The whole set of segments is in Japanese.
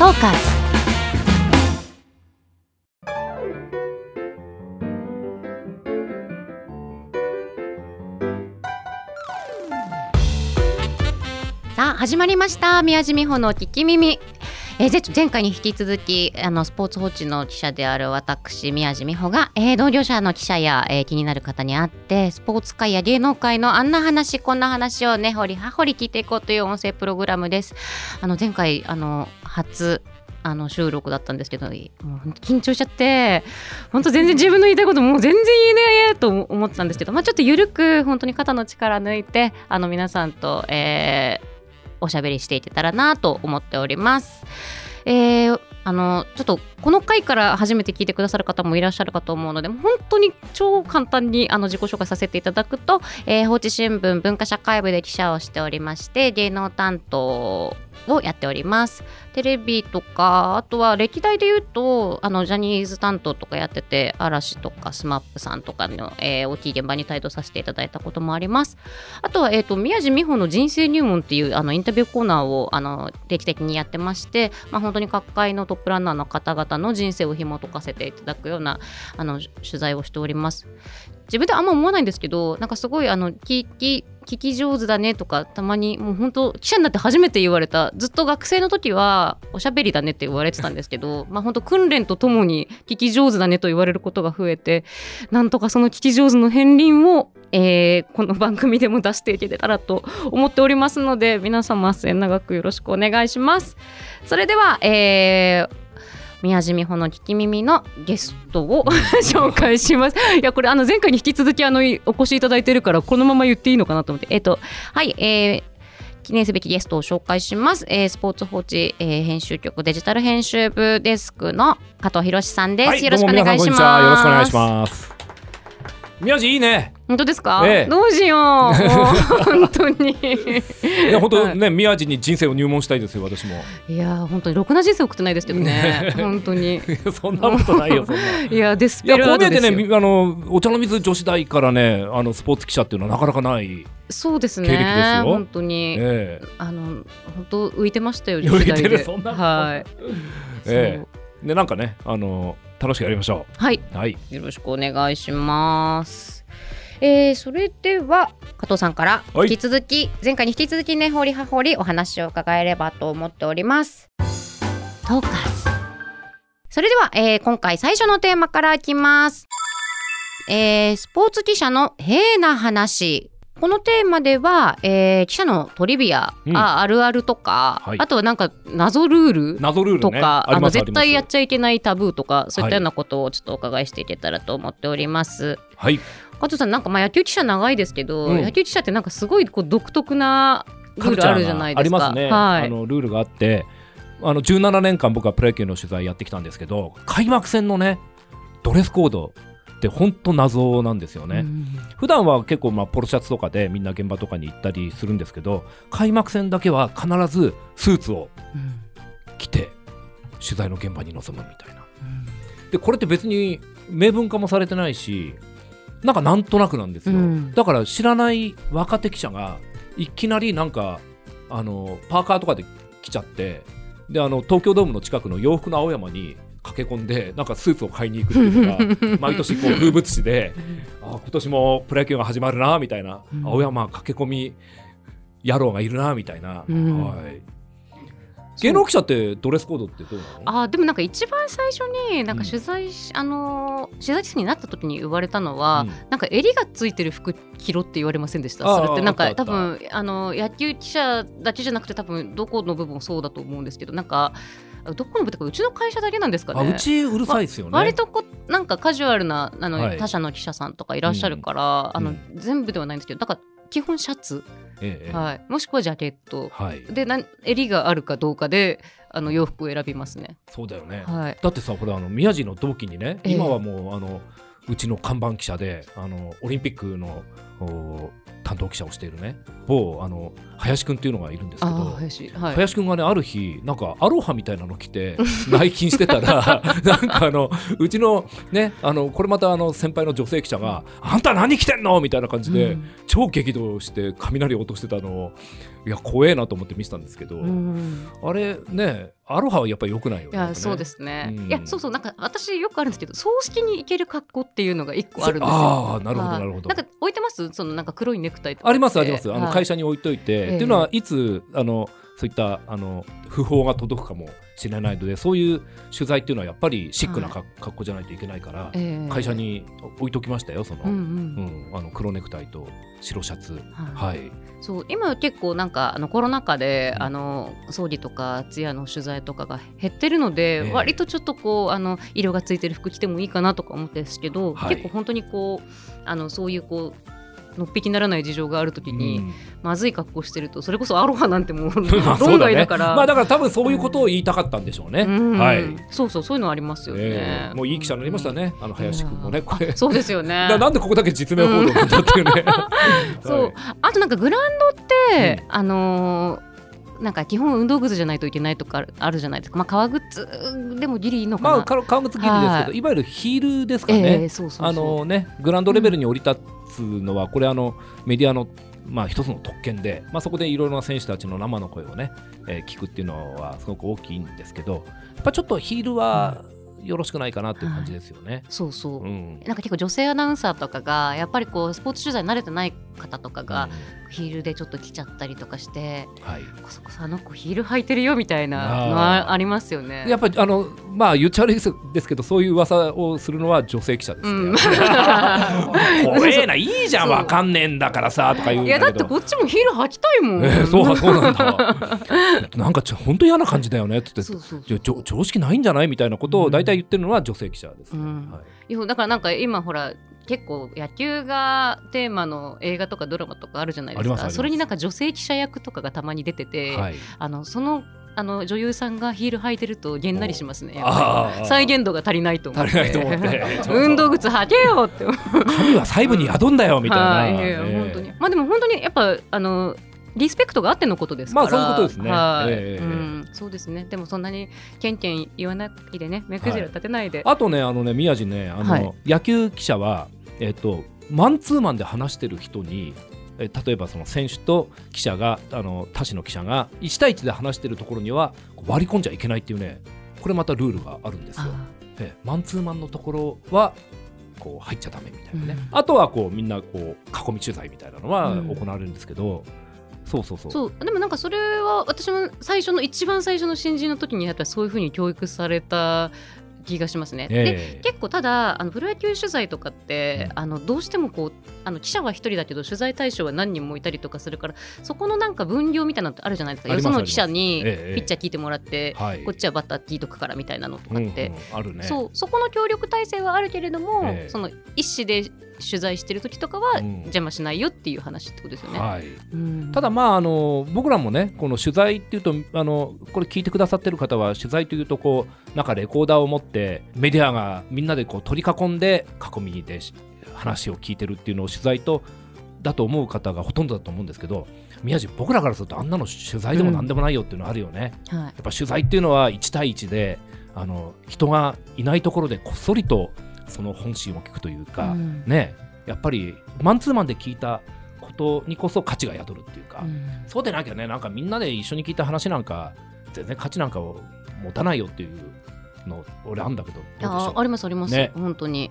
トーカーズさあ始まりました。宮地美穂の聞き耳。えー、ぜ前回に引き続きあのスポーツ報知の記者である私宮地美穂が、えー、同業者の記者や、えー、気になる方に会ってスポーツ界や芸能界のあんな話こんな話をね掘り葉掘り聞いていこうという音声プログラムです。あの前回あの初あの収録だったんですけどもう緊張しちゃって本当全然自分の言いたいこともう全然言えないと思ってたんですけど、まあ、ちょっと緩く本当に肩の力抜いてあの皆さんと、えー、おしゃべりしていけたらなと思っております。えー、あのちょっとこの回から初めて聞いてくださる方もいらっしゃるかと思うので本当に超簡単にあの自己紹介させていただくと、えー、放置新聞文化社会部で記者をしておりまして芸能担当をやっております。テレビとかあとは歴代で言うとあのジャニーズ担当とかやってて嵐とか SMAP さんとかの、えー、大きい現場に帯同させていただいたこともありますあとは、えーと、宮地美穂の人生入門っていうあのインタビューコーナーをあの定期的にやってまして、まあ、本当に各界のトップランナーの方々の人生を紐解かせていただくようなあの取材をしております自分であんま思わないんですけどなんかすごいあの聞き聞き上手だねとかたまにもう本当記者になって初めて言われたずっと学生の時はおしゃべりだねって言われてたんですけど まあ本当訓練とともに聞き上手だねと言われることが増えてなんとかその聞き上手の片鱗をえー、この番組でも出していけたらと思っておりますので皆様末永くよろしくお願いします。それでは、えー、宮地美穂の聞き耳のゲストを 紹介します。いやこれあの前回に引き続きあのお越しいただいてるからこのまま言っていいのかなと思ってえっ、とはいえー記念すべきゲストを紹介します。えー、スポーツ報知、えー、編集局デジタル編集部デスクの加藤博さんです、はい、よろしくお願いします。よろしくお願いします。宮地いいね。本当ですか、ええ、どうしよう。本当に。いや本当ね、はい、宮地に人生を入門したいですよ私も。いや本当に。ろくな人生送ってないですけどね。本当に。そんなことないよいやデスペラードですよ。ねあのお茶の水女子大からねあのスポーツ記者っていうのはなかなかないそうですね。経歴ですよ。本当に、ええ、あの本当浮いてましたよ浮いてるそんなはい。ええ。でなんかねあの楽しくやりましょう。はい、はい、よろしくお願いします。えー、それでは加藤さんから引き続き、はい、前回に引き続きねほりはほりお話を伺えればと思っております。トーカそれでは、えー、今回最初のテーマからいきます。えー、スポーツ記者の平な話このテーマでは、えー、記者のトリビア、うん、ああるあるとか、はい、あとはなんか謎ルール謎ルール、とかあの絶対やっちゃいけないタブーとかそういったようなことをちょっとお伺いしていけたらと思っております。はい。加藤さんなんかまあ野球記者長いですけど、うん、野球記者ってなんかすごいこう独特なルールあるじゃないですか。はい、あのルールがあってあの17年間僕はプロ野球の取材やってきたんですけど開幕戦のねドレスコードって本当謎なんですよね、うん、普段は結構まあポロシャツとかでみんな現場とかに行ったりするんですけど開幕戦だけは必ずスーツを着て取材の現場に臨むみたいな、うん、でこれって別に明文化もされてないしなんかなんとなくなんですよ、うん、だから知らない若手記者がいきなりなんかあのパーカーとかで来ちゃってであの東京ドームの近くの洋服の青山に駆け込んでなんかスーツを買いに行くっていうのが 毎年こう風物詩であ今年もプロ野球が始まるなみたいな、うん、青山駆け込み野郎がいるなみたいな、うん、はい。芸能記者ってドレスコードってどうなの？あでもなんか一番最初になんか取材、うん、あの取材室になった時に言われたのは、うん、なんか襟がついてる服着ろって言われませんでした？それってなんか多分あの野球記者だけじゃなくて多分どこの部分もそうだと思うんですけどなんかどこの部とかうちの会社だけなんですかね。うちうるさいですよね、ま、割とこなんかカジュアルなあの、はい、他社の記者さんとかいらっしゃるから、うん、あの、全部ではないんですけどだから基本シャツ、ええ、はい、もしくはジャケット、はい、でな襟があるかどうかであの洋服を選びますね。そうだよね、はい、だってさこれあの宮地の同期にね今はもう、あのうちの看板記者であのオリンピックの担当記者をしているね。某あの林くんっていうのがいるんですけど林,、はい、林くんがねある日なんかアロハみたいなの着て 内勤してたら なんかあのうちのねあのこれまたあの先輩の女性記者が「あんた何着てんの?」みたいな感じで、うん、超激怒して雷を落としてたのをいや怖えなと思って見てたんですけど、うん。あれねアロハはやっぱり良くないよね。いやそうですね、うん。いやそうそうなんか私よくあるんですけど葬式に行ける格好っていうのが一個あるんですよ。ああなるほどはい。なるほど。なんか置いてます？そのなんか黒いネクタイとかありますあります。あのはい。会社に置いといて、ええ。っていうのはいつあのそういったあの訃報が届くかもしれないのでそういう取材っていうのはやっぱりシックなか、格好じゃないといけないから、ええ。会社に置いときましたよその,、うんあの黒ネクタイと白シャツ。はい。はい、そう今結構なんかあのコロナ禍で、うん。あの葬儀とか通夜の取材とかが減ってるので、ええ。割とちょっとこうあの色がついてる服着てもいいかなとか思ってですけど、はい。結構本当にこうあのそういうこうのっぴきにならない事情があるときに、うん。まずい格好してるとそれこそアロハなんてもう 論外だから。まあだから多分そういうことを言いたかったんでしょうね。うん。はい、そうそうそういうのありますよね、ええ。もういい記者になりましたね、あの林くんもね。これ。そうですよね。ななんでここだけ実名報道なんだっていうね。そう。はい。あとなんかグラウンドって、あのーなんか基本運動靴じゃないといけないとかあるじゃないですか、まあ、革靴でもギリいいのかな、まあか革靴切りですけど、はい。い、わゆるヒールですかね。ええそうそうあのね、グラウンドレベルに降り立つのは、これあのメディアの、まあ、一つの特権で、まあ、そこでいろいろな選手たちの生の声をね、えー聞くっていうのはすごく大きいんですけどやっぱちょっとヒールはよろしくないかなっていう感じですよね。そうそう、うんなんか結構女性アナウンサーとかがやっぱりこうスポーツ取材に慣れてない方とかがヒールでちょっと来ちゃったりとかして、はい、こそこそあの子ヒール履いてるよみたいなのはありますよね。やっぱりあのまあ言っちゃ悪いですですけどそういう噂をするのは女性記者ですね。うん 怖えないいじゃん わかんねえんだからさとか言うんいやだ。ってこっちもヒール履きたいもん。えーそうそうなんだ。なんかちょ本当嫌な感じだよねって言って常識ないんじゃないみたいなことを大体言ってるのは女性記者です、ね。うん。はい。だからなんか今ほら結構野球がテーマの映画とかドラマとかあるじゃないですか。それになんか女性記者役とかがたまに出てて、はい、あのそのあの女優さんがヒール履いてるとげんなりしますね。再現度が足りないと思って。足りないと思って。運動靴履けよって。神は細部に宿んだよみたいな、はい。いやいやええ。本当にまあでも本当にやっぱあのリスペクトがあってのことですから。まあそういうことですね。はい。ええうん、そうですね。でもそんなにけんけん言わないでね目くじら立てないで、あとねあのね宮地ねあの、はい。野球記者はえっ、とマンツーマンで話してる人にえ例えばその選手と記者があの他紙の記者が1対1で話してるところには割り込んじゃいけないっていうねこれまたルールがあるんですよ。マンツーマンのところはこう入っちゃダメみたいなね、うん。あとはこうみんなこう囲み取材みたいなのはうん。行われるんですけど、そうそうそう。そう。でもなんかそれは私も最初の一番最初の新人の時にやっぱりそういうふうに教育された気がしますね。でえ。え結構ただあのプロ野球取材とかって、うん。あのどうしてもこうあの記者は一人だけど取材対象は何人もいたりとかするからそこのなんか分業みたいなのってあるじゃないですか。よその記者にピッチャー聞いてもらって、はい。こっちはバッター聞いとくからみたいなのとかって、うんうんあるね。そうそこの協力体制はあるけれども、ええ。その一誌で取材してる時とかはうん。邪魔しないよっていう話ってことですよね。はい。うん。ただまああの僕らもねこの取材っていうとあのこれ聞いてくださってる方は取材というとこうなんかレコーダーを持ってメディアがみんなでこう取り囲んで囲みでし話を聞いてるっていうのを取材とだと思う方がほとんどだと思うんですけど宮地僕らからするとあんなの取材でもなんでもないよっていうのはあるよね。はい。やっぱ取材っていうのは1対1であの人がいないところでこっそりとその本心を聞くというか、うん。ねやっぱりマンツーマンで聞いたことにこそ価値が宿るっていうか、うん。そうでなきゃねなんかみんなで一緒に聞いた話なんか全然価値なんかを持たないよっていうの俺あんだけどあありますあります、ね。本当に。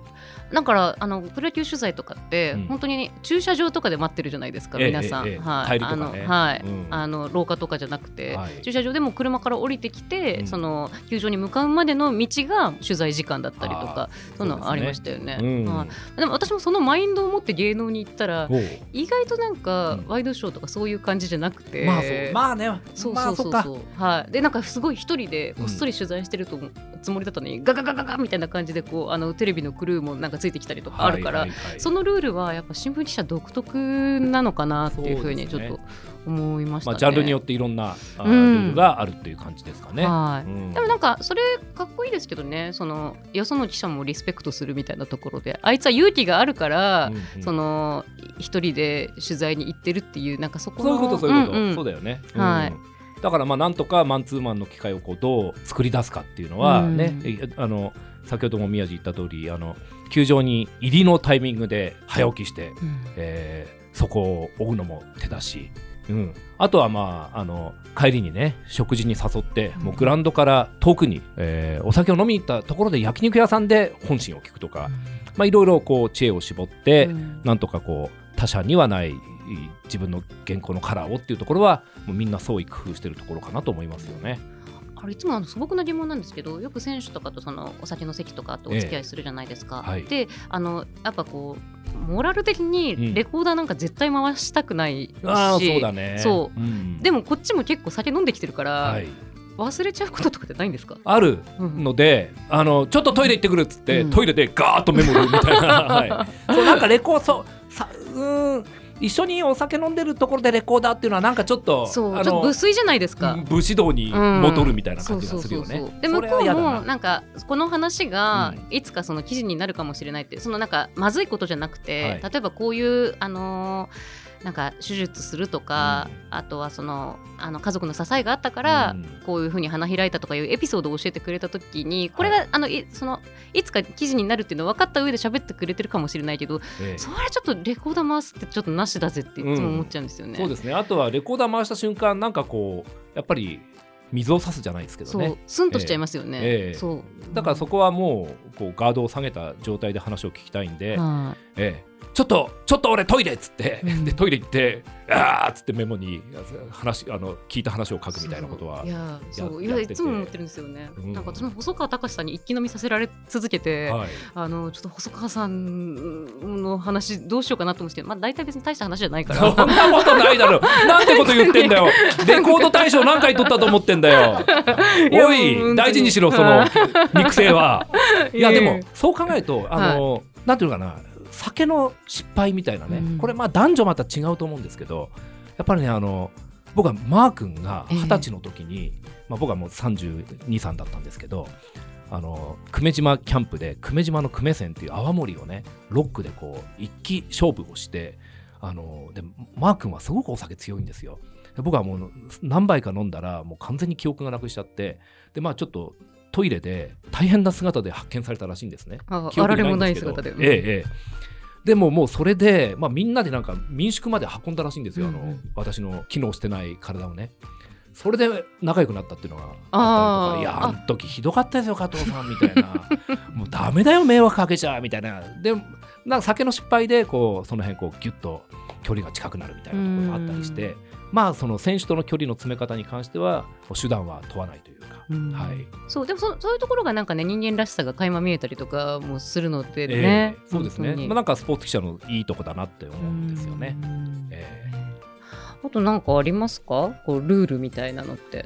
だからあのプロ野球取材とかって、うん。本当に駐車場とかで待ってるじゃないですか、ええ皆さん、えはい。ね。あのはい、うん。あの廊下とかじゃなくて、はい。駐車場でも車から降りてきて、うん。その球場に向かうまでの道が取材時間だったりとかそういうのありましたよね。うん。はい。でも私もそのマインドを持って芸能に行ったら意外となんかうん。ワイドショーとかそういう感じじゃなくて、まあそう。まあね。そうまあそうそう。そう、はい、でなんかすごい一人でこっそり取材してると思うつもりだったのに、ガガガガガみたいな感じでこうあのテレビのクルーもなんかついてきたりとかあるから、はい。はいはいそのルールはやっぱ新聞記者独特なのかなっていうふうにちょっと思いましたね。まあ、ジャンルによっていろんな、うん。ールがあるっていう感じですかね。はい。うん。でもなんかそれかっこいいですけどね。そのよその記者もリスペクトするみたいなところであいつは勇気があるから、うんうん。その一人で取材に行ってるっていうなんかそこのそういうことそういうこと、んん。そうだよね。はい。うんだからまあなんとかマンツーマンの機会をこうどう作り出すかっていうのはね、あの先ほども宮地言った通りあの球場に入りのタイミングで早起きして、うん。えーそこを追うのも手だしうん、あとはまああの帰りにね食事に誘ってもうグラウンドから遠くに、えーお酒を飲みに行ったところで焼肉屋さんで本心を聞くとか、まあ、いろいろこう知恵を絞って、うん。なんとかこう他者にはない自分の原稿のカラーをっていうところはもうみんな創意工夫してるところかなと思いますよね。あれいつもあの素朴な疑問なんですけどよく選手とかとそのお酒の席とかとお付き合いするじゃないですか。ええはい。であのやっぱこうモラル的うんにレコーダーなんか絶対回したくないし、ああそうだね。そう。うん。でもこっちも結構酒飲んできてるから、はい、忘れちゃうこととかってないんですか、あるうん。ので、あのちょっとトイレ行ってくるっつって、うん。トイレでガーッとメモるみたいな、はい、そうなんかレコーそうさうーん一緒にお酒飲んでるところでレコーダーっていうのはなんかちょっとそうあのちょっと無粋じゃないですか。武士道に戻るみたいな感じがするよね。でそ向こうもなんかこの話がうんいつかその記事になるかもしれないってそのなんかまずいことじゃなくて、はい例えばこういうあのーなんか手術するとか、うあとはそのあの家族の支えがあったから、うん。こういうふうに花開いたとかいうエピソードを教えてくれた時にこれが、あのいそのいつか記事になるっていうの分かった上で喋ってくれてるかもしれないけどええ。それちょっとレコーダー回すってちょっとなしだぜっていつも思っちゃうんですよね。そうですね。あとはレコーダー回した瞬間なんかこうやっぱり水を差すじゃないですけどね。スンとしちゃいますよね。ええ。そう。だからそこはもうこうガードを下げた状態で話を聞きたいんで、はい。ええちょっとちょっと俺トイレっつって、うん。でトイレ行ってあーっつってメモに話あの聞いた話を書くみたいなことはやそう。いやいつも思ってるんですよね、うん。なんか私も細川隆さんに一気飲みさせられ続けて、はい、あのちょっと細川さんの話どうしようかなと思うんですけどまあ大体別に大した話じゃないから。そんなことないだろ。なんてこと言ってんだよ。レコード大賞何回取ったと思ってんだよ。おい大事にしろその肉声は。いやでもそう考えるとあの、なんていうのかな酒の失敗みたいなね、うんこれまあ男女また違うと思うんですけどやっぱりねあの僕はマー君が二十歳の時に、まあ、僕はもう323だったんですけどあの久米島キャンプで久米島の久米線っていう泡盛をねロックでこう一気勝負をしてあのでマー君はすごくお酒強いんですよ。で僕はもう何杯か飲んだらもう完全に記憶がなくしちゃってでまあちょっとトイレで大変な姿で発見されたらしいんですね。ああられもない姿で、ええええ。でももうそれで、まあ、みんなでなんか民宿まで運んだらしいんですよ、あのうん。うん私の機能してない体をね。それで仲良くなったっていうのがあったりとか、いや、あ。の時ひどかったですよ、加藤さんみたいな、もうダメだよ、迷惑かけちゃうみたいな、でなんか酒の失敗でこうその辺こうギュッと距離が近くなるみたいなところがあったりして、まあ、その選手との距離の詰め方に関しては、手段は問わないという。か、うん。はい。そうでもそそういうところがなんかね人間らしさが垣間見えたりとかもするのでえね、えそうですね、まあ、なんかスポーツ記者のいいとこだなって思うんですよね。うん。えあとなんかありますか？こうルールみたいなのって、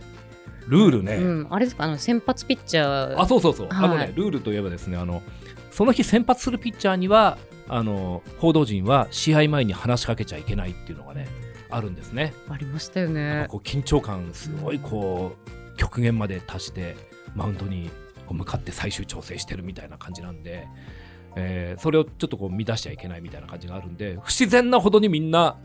ルールね、うん、あれですか？あの先発ピッチャー。あそうそうそう、はい。あのねルールといえばですねあのその日先発するピッチャーにはあの報道陣は試合前に話しかけちゃいけないっていうのがねあるんですね。ありましたよね。かこう緊張感すごいこう極限まで達してマウンドに向かって最終調整してるみたいな感じなんで、えーそれをちょっとこう乱しちゃいけないみたいな感じがあるんで不自然なほどにみんな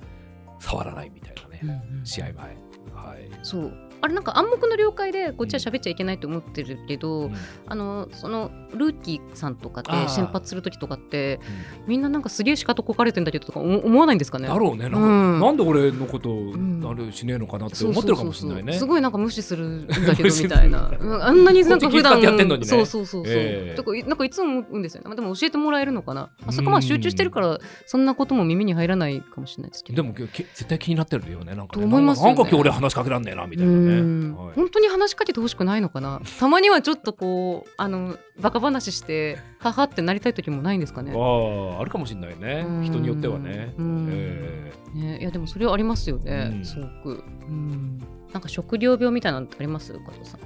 触らないみたいなね、うんうん。試合前。はい。そうあれなんか暗黙の了解でこっちは喋っちゃいけないと思ってるけど、うん。あのそのルーキーさんとかであー先発する時とかってみんななんかすげえしかとこかれてんだけどとか思思わないんですかね？だろうね。なんか、うん。なんで俺のことん。あれしねえのかなって思ってるかもしれないね。すごいなんか無視するんだけどみたいな、うんあんなになんか普段やってんのにね。そうそうそうそう、ええ。とかなんかいつも思うんですよね。まあでも教えてもらえるのかな。あそこまで集中してるからそんなことも耳に入らないかもしれないですけど。でもけ絶対気になってるよね。なんかね、と思いますよね。なんか今日俺話しかけらんねえなみたいな。うんね。はい本当に話しかけてほしくないのかな？たまにはちょっとこうあのバカ話してははってなりたい時もないんですかね？あああるかもしれないね。うん。人によってはね。うん。えねいやでもそれはありますよね、うん。すごく、うん、なんか食料病みたいなのってあります？加藤さん。ー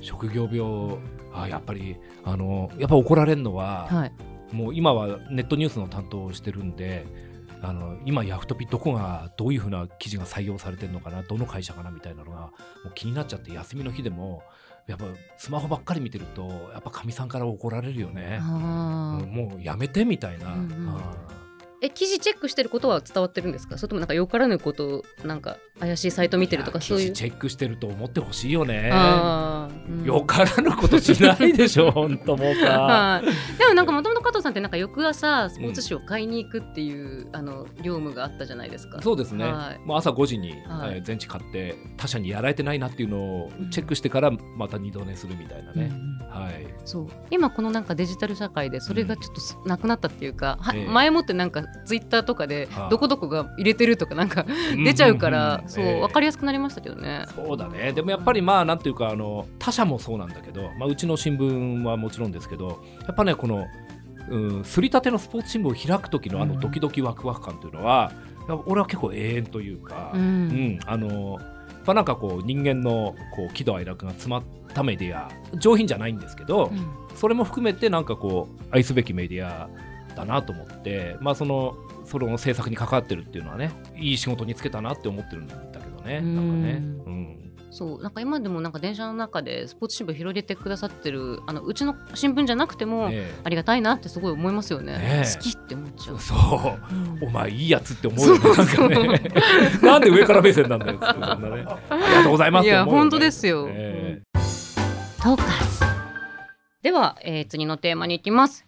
職業病？あーやっぱりあのやっぱ怒られるのは、はい。もう今はネットニュースの担当をしてるんで。あの今ヤフトピどこがどういうふうな記事が採用されてるのかなどの会社かなみたいなのがもう気になっちゃって休みの日でもやっぱスマホばっかり見てるとやっぱかみさんから怒られるよね。もうやめてみたいな、うんうん。あえ記事チェックしてることは伝わってるんですか？それともなんかよからぬことなんか怪しいサイト見てるとかそういう。チェックしてると思ってほしいよね。うん。よからぬことしないでしょ 本当もうさ。はい、でもなんかもともと加藤さんってなんか翌朝スポーツ紙を買いに行くっていう、あの業務があったじゃないですか。そうですね、はい。もう朝5時に、はい。えー全地買って他社にやられてないなっていうのをチェックしてからまた二度寝するみたいなね、うんはい。そう。今このなんかデジタル社会でそれがちょっとすなくなったっていうか、はええ前もってなんかツイッターとかではあ。どこどこが入れてるとかなんか出ちゃうから、そうんんんええ。分かりやすくなりましたけどね。そうだね。でもやっぱりまあなんていうかあの他社もそうなんだけど、まあ、うちの新聞はもちろんですけどやっぱねこの、うん、すりたてのスポーツ新聞を開く時のあうん。のドキドキワクワク感というのは、いや俺は結構永遠というか、ううんんあのまあ、なんかこう人間のこう喜怒哀楽が詰まったメディア上品じゃないんですけど、うん。それも含めてなんかこう愛すべきメディアだなと思って、まあ、そのその制作に関わってるっていうのはねいい仕事に就けたなって思ってるんだけどねなんかね。うん。そう。なんか今でもなんか電車の中でスポーツ新聞広げてくださってるあのうちの新聞じゃなくても、ねありがたいなってすごい思いますよね。ねえ。好きって思っちゃう。そう。うん。お前いいやつって思うよね。なんかねなんで上から目線なんだよそんなね。ありがとうございますいや本当ですよ。え。トーカーズ。では、えー次のテーマに行きます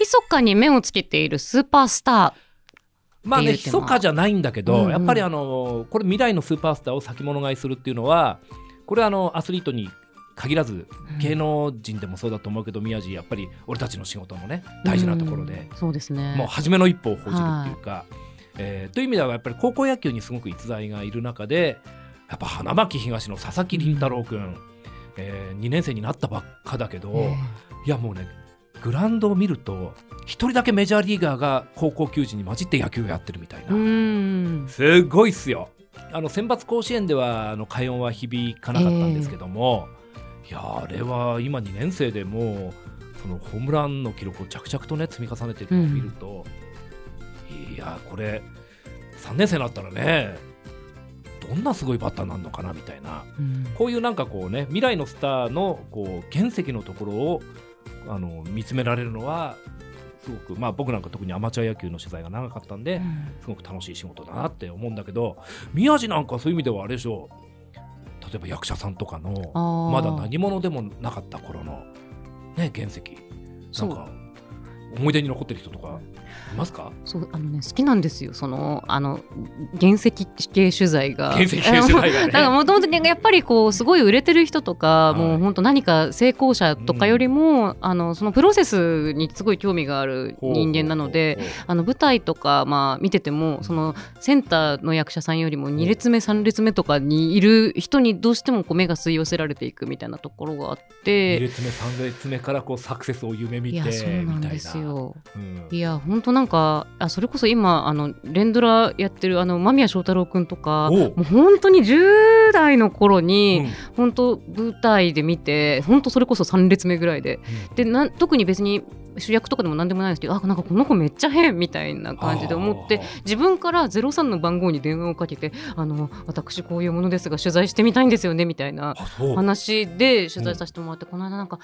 密かに目をつけているスーパースタまあね密かじゃないんだけど、うんうん。やっぱりあのこれ未来のスーパースターを先物買いするっていうのはこれはあのアスリートに限らずー芸能人でもそうだと思うけど宮地やっぱり俺たちの仕事のね大事なところで、うん。そうですね。もう初めの一歩を報じるっていうか、えーという意味ではやっぱり高校野球にすごく逸材がいる中でやっぱ花巻東の佐々木麟太郎君、え2年生になったばっかだけど、え。いやもうねグラウンドを見ると一人だけメジャーリーガーが高校球児に混じって野球をやってるみたいな、ーうーん。すごいっすよ。あの選抜甲子園ではあの快音は響かなかったんですけども、いやあれは今2年生でもうそのホームランの記録を着々とね積み重ねてるのを見ると、いやこれ3年生になったらねどんなすごいバッターになるのかなみたいな。うん。こういうなんかこうね未来のスターのこう原石のところをあの見つめられるのはすごくまあ僕なんか特にアマチュア野球の取材が長かったんで、すごく楽しい仕事だなって思うんだけど宮地なんかそういう意味ではあれでしょ例えば役者さんとかのまだ何者でもなかった頃の、ね、原石。そうんなか思い出に残ってる人とかいますか？そうあのね好きなんですよ。そのあの原石系取材が。原石系取材がね。だからもともとやっぱりこうすごい売れてる人とか、はい。もう本当何か成功者とかよりも、あのそのプロセスにすごい興味がある人間なのであの舞台とか、まあ、見ててもそのセンターの役者さんよりも2列目3列目とかにいる人にどうしてもこう目が吸い寄せられていくみたいなところがあっ2て列目3列目からこうサクセスを夢見ていやそうなんですよ。うん。いや本当なんかあそれこそ今あの連ドラやってるあの間宮祥太朗君とかもう本当に10代の頃うに、ん。本当舞台で見て本当それこそ3列目ぐらいで。でなん特に別に主役とかでも何でもないんですけどあなんかこの子めっちゃ変みたいな感じで思って自分から03の番号に電話をかけてあの私こういうものですが取材してみたいんですよねみたいな話で取材させてもらって、この間なんか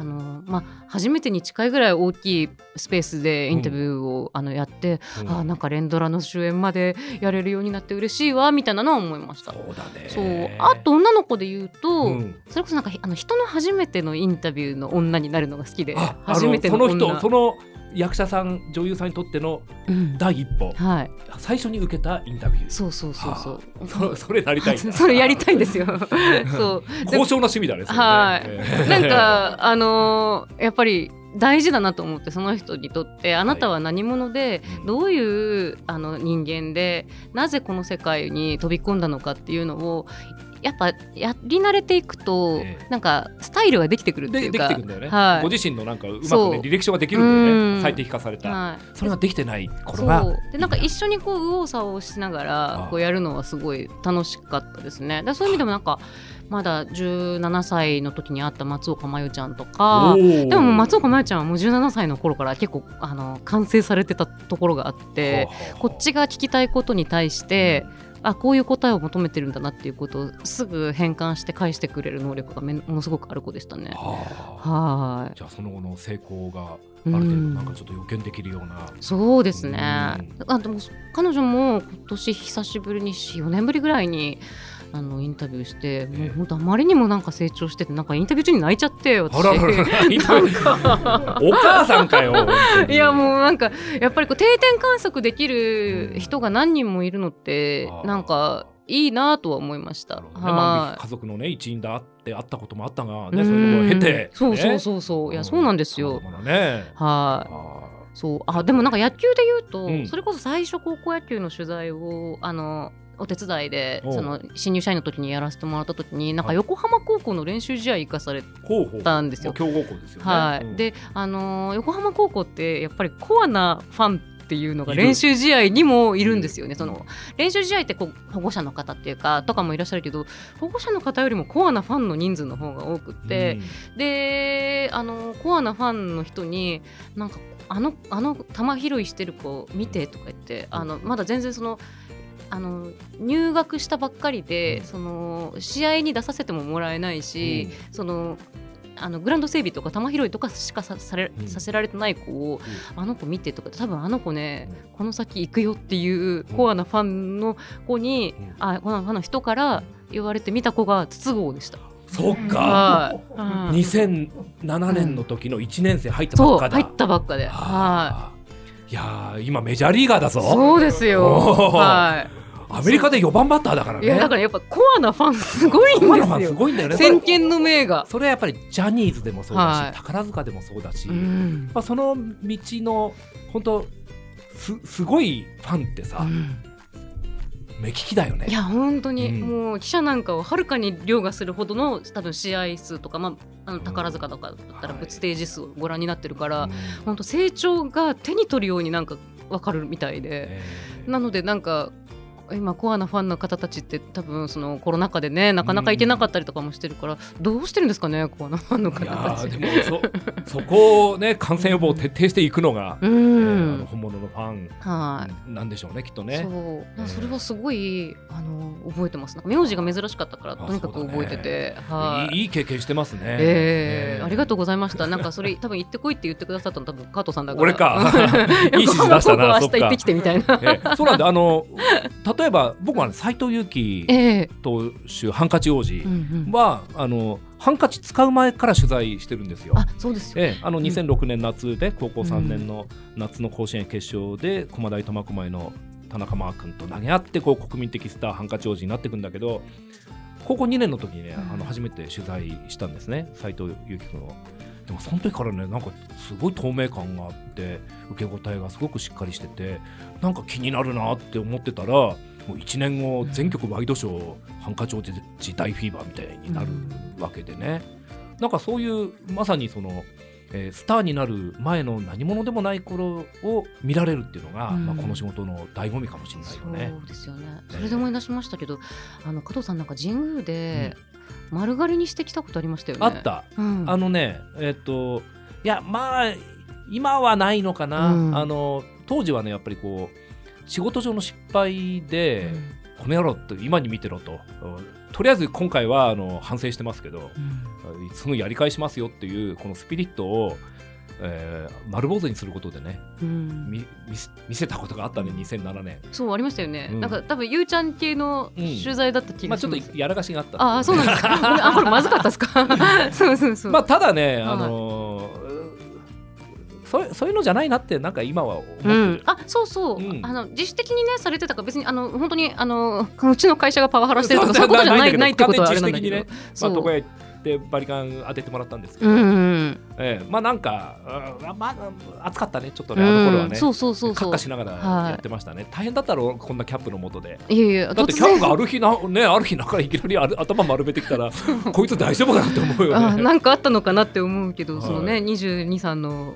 あの、まあ、初めてに近いぐらい大きいスペースでインタビューを、あのやって、うん。あなんか連ドラの主演までやれるようになって嬉しいわみたいなのは思いました。そうだね。そう。あと女の子で言うと、うん。それこそなんかあの人の初めてのインタビューの女になるのが好きで初めてのそ女の人その役者さん女優さんにとってのうん。第一歩。はい。最初に受けたインタビュー。そうそうそうそう、そ それなりたい それやりたいんですよ。そう。高尚な趣味だねはい。えーなんかあのーやっぱり大事だなと思ってその人にとって。あなたは何者で、うんどういうあの人間でなぜこの世界に飛び込んだのかっていうのをやっぱやり慣れていくと、ええ。なんかスタイルができてくるっていでできうかてくんだよね、はい。ご自身のなんかうまくね履歴書ができるんだようん。ね最適化された、はい、それができてない頃そがう。でなんか一緒にこう右往左往しながあらあこうやるのはすごい楽しかったですね。でそういう意味でもなんかまだ17歳の時に会った松岡真優ちゃんとかでも松岡真優ちゃんはもう17歳の頃から結構あの完成されてたところがあってこっちが聞きたいことに対してあこういう答えを求めてるんだなっていうことをすぐ変換して返してくれる能力がめものすごくある子でしたね。はあ、じゃあその後の成功がある程度なんかちょっと予見できるような、うん、そうですね、あでも彼女も今年久しぶりに4年ぶりぐらいにあのインタビューして、もう本当あまりにもなんか成長しててなんかインタビュー中に泣いちゃって私。お母さんかよいやもうなんかやっぱりこう定点観測できる人が何人もいるのってなんかいいなとは思いました。ね。まあ、家族のね一員だってあったこともあったがね、そういうのを経て、そうそうそうそう。いやそうなんですよ。ね、はい。そう。あでもなんか野球で言うと、うん、それこそ最初高校野球の取材をあのお手伝いでその新入社員の時にやらせてもらった時になんか横浜高校の練習試合行かされたんですよ。強豪校ですよね。はい、うん、であのー、横浜高校ってやっぱりコアなファンっていうのが練習試合にもいるんですよね。その練習試合ってこう保護者の方っていうかとかもいらっしゃるけど保護者の方よりもコアなファンの人数の方が多くて、うん、であのコアなファンの人になんかあのあの球拾いしてる子見てとか言ってあのまだ全然そのあの入学したばっかりでその試合に出させてももらえないし、うん、そのあのグランド整備とか球拾いとかしかさされ、うん、させられてない子を、うん、あの子見てとか多分あの子ね、うん、この先行くよっていうコアなファンの子に、あコアなファンの人から言われて見た子が筒香でした。そっか、はい、2007年の時の1年生入ったばっかだ、入ったばっかで、はい、いや今メジャーリーガーだぞ。そうですよ。はいアメリカで4番バッターだからね。いやだからやっぱコアなファンすごいんですよ。すごいんだよね。先見の明が。それはやっぱりジャニーズでもそうだし、はい、宝塚でもそうだし、うん、まあその道の本当すすごいファンってさ。うん目利きだよねいや本当に、うん、もう記者なんかをはるかに凌駕するほどの多分試合数とか、まあ、あの宝塚とかだったらステージ数をご覧になってるから、うん、本当成長が手に取るようになんか分かるみたいで、なのでなんか今コアなファンの方たちって多分そのコロナ禍でねなかなか行けなかったりとかもしてるから、どうしてるんですかねコアなファンの方たち。でもそ そこをね感染予防を徹底していくのが、うん、えー、本物のファンなんでしょうね、きっとね。そう、えー、それはすごいあの覚えてますなんか名字が珍しかったからとにかく覚えてて、ね、はいいい経験してますね。えー、えー、ありがとうございました。なんかそれ多分行ってこいって言ってくださったの多分加藤さんだから。俺か。いい指示出したな。明日行ってきてみたいな。えー、そうなんであの例えば僕はね斎藤佑樹投手、ハンカチ王子は、あのハンカチ使う前から取材してるんですよ。あそうですええ、あの2006年夏で、高校3年の夏の甲子園決勝で駒大苫小牧の田中マー君と投げ合ってこう国民的スターハンカチ王子になっていくんだけど高校2年の時にね、あの初めて取材したんですね。斎藤佑樹君を。でもその時からねなんかすごい透明感があって受け答えがすごくしっかりしててなんか気になるなって思ってたらもう1年後全局ワイドショーハンカチ王子大フィーバーみたいになるわけでね、なんかそういうまさにそのえー、スターになる前の何者でもない頃を見られるっていうのが、うん、まあ、この仕事の醍醐味かもしれないよね。そうですよね。それで思い出しましたけど、えー、あの加藤さんなんか神宮で丸刈りにしてきたことありましたよね。あった、うん、あのねえっ、ー、といやまあ今はないのかな、うん、あの当時はねやっぱりこう仕事上の失敗で、この野郎って今に見てろと。とりあえず今回はあの反省してますけど、うん、すぐやり返しますよっていうこのスピリットを、えー、丸坊主にすることでね、うん、見見せたことがあったね2007年。そうありましたよね、うん、なんか多分ゆうちゃん系の取材だった気がします、まあ、ちょっとやらかしがあった、ね、あそうなんですか。あこれまずかったですか？そうそうそう。まあただねあのーそうそういうのじゃないなってなんか今は思ってる、うん、あそうそう、うん、あの自主的にねされてたから別にあの本当にあのうちの会社がパワハラしてるとか そういうことじゃないないってことはあれなんだけど、ねまあ、床屋ってバリカン当ててもらったんですけど、うんうんえー、まあなんか、あまあ、暑かったねちょっとね、あの頃はね。そうそうそうそう。しながらやってましたね、はい、大変だったろこんなキャップのもとで。いやいやだってキャップがある日な、ね、ある日中いきなりあ頭丸めてきたらこいつ大丈夫かなって思うよね。なんかあったのかなって思うけど、はい、そのね22、3の、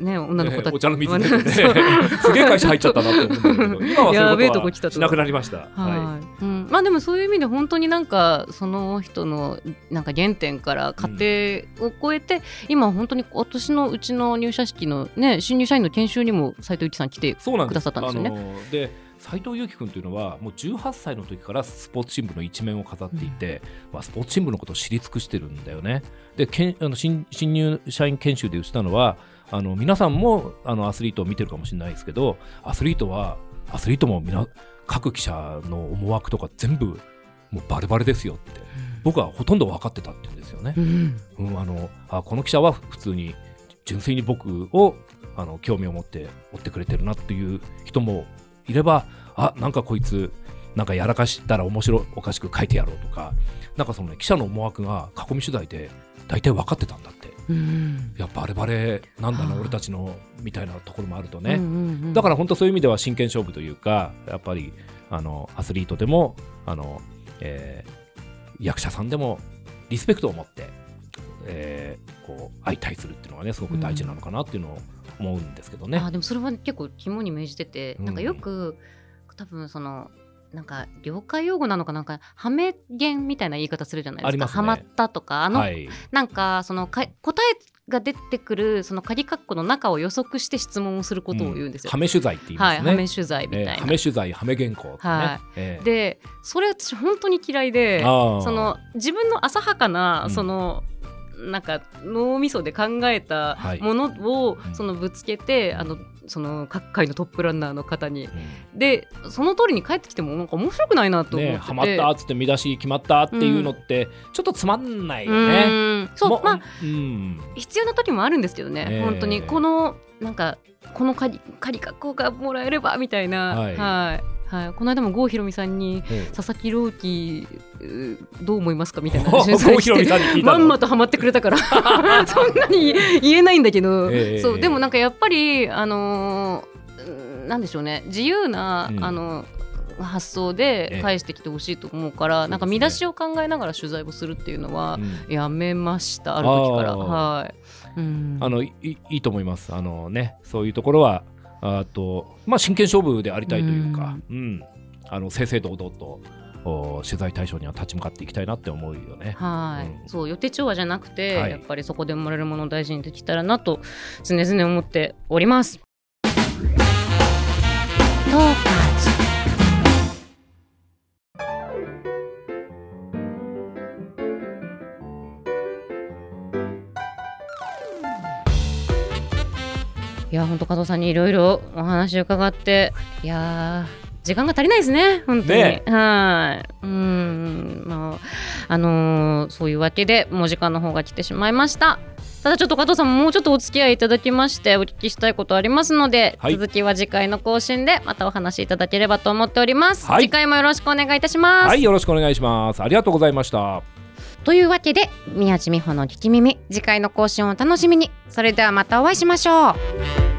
ね、女の子たち、お茶の水ね。すげえ会社入っちゃったなと思うんだけど今はそういうことはしなくなりました。はい、うん、まあでもそういう意味で本当になんかその人のなんか原点から家庭を超えて、うん、今本当に今年のうちの入社式のね新入社員の研修にも斉藤由貴さん来てくださったんですよね。で斉藤由貴君というのはもう18歳の時からスポーツ新聞の一面を飾っていて、まあ、スポーツ新聞のことを知り尽くしてるんだよね。でけんあの新新入社員研修で言ってたのはあの皆さんもあのアスリートを見てるかもしれないですけどアスリートはアスリートも皆各記者の思惑とか全部もうバレバレですよって僕はほとんど分かってたって言うんですよね。うん。うん、あのあこの記者は普通に純粋に僕をあの興味を持って追ってくれてるなっていう人もいればあなんかこいつなんかやらかしたら面白おかしく書いてやろうとかなんかその、ね、記者の思惑が囲み取材で大体分かってたんだって。うん。いやバレバレなんだなはあ俺たちのみたいなところもあるとね、うんうんうん。だから本当そういう意味では真剣勝負というかやっぱりあのアスリートでもあの、えー役者さんでもリスペクトを持って、えーこう相対するっていうのがねすごく大事なのかなっていうのを思うんですけどね。あでもそれは結構肝に銘じてて、うん。なんかよく多分そのなんか業界用語なのかなんかハメ弦みたいな言い方するじゃないですか。ね。ハマったとかあの、はい、なんかそのか答えが出てくるその仮括弧の中を予測して質問をすることを言うんですよ。ハメ取材って言いはい、ますね。ハメ取材みたいな。えーハメ取材、ハメ原稿ね。はい。えーでそれ私本当に嫌いでその自分の浅はかな、うん。そのなんか脳みそで考えたはい。ものを、うん。そのぶつけてあのその各界のトップランナーの方に。うん。でその通りに帰ってきてもなんか面白くないなと思ってて、ね、ハマったっつって見出し決まったっていうのってちょっとつまんないようね。んそうもまあうん。必要な時もあるんですけどね、ええ。本当に。このなんかこの仮仮格好がもらえればみたいな、ははい。いはい。この間も郷ひろみさんにうん佐々木朗希どう思いますかみたいな 郷取材しひろみてさんに聞いたの。まんまとハマってくれたから。そんなに言えないんだけど、ええ。そうでもなんかやっぱりあのーなんでしょうね。自由な、うん。あの発想えでえ返してきてほしいと思うから、なんか見出しを考えながら取材をするっていうのはうん。やめましたある時から。はい、うん、あのいいと思います。あのね、そういうところはあとまあ真剣勝負でありたいというか、うん、あの正々堂々とお取材対象には立ち向かっていきたいなって思うよね。はい、うん。そう予定調和じゃなくて、はい。やっぱりそこで生まれるものを大事にできたらなと常々思っております。トー本当加藤さんにいろいろお話を伺っていやー時間が足りないですね本当に、ね。はい。うん。まああのーそういうわけでもう時間の方が来てしまいました。ただちょっと加藤さんももうちょっとお付き合いいただきましてお聞きしたいことありますので、はい。続きは次回の更新でまたお話しいただければと思っております、はい。次回もよろしくお願いいたします、はい、よろしくお願いします。ありがとうございました。というわけで宮地美穂の聞き耳次回の更新をお楽しみに。それではまたお会いしましょう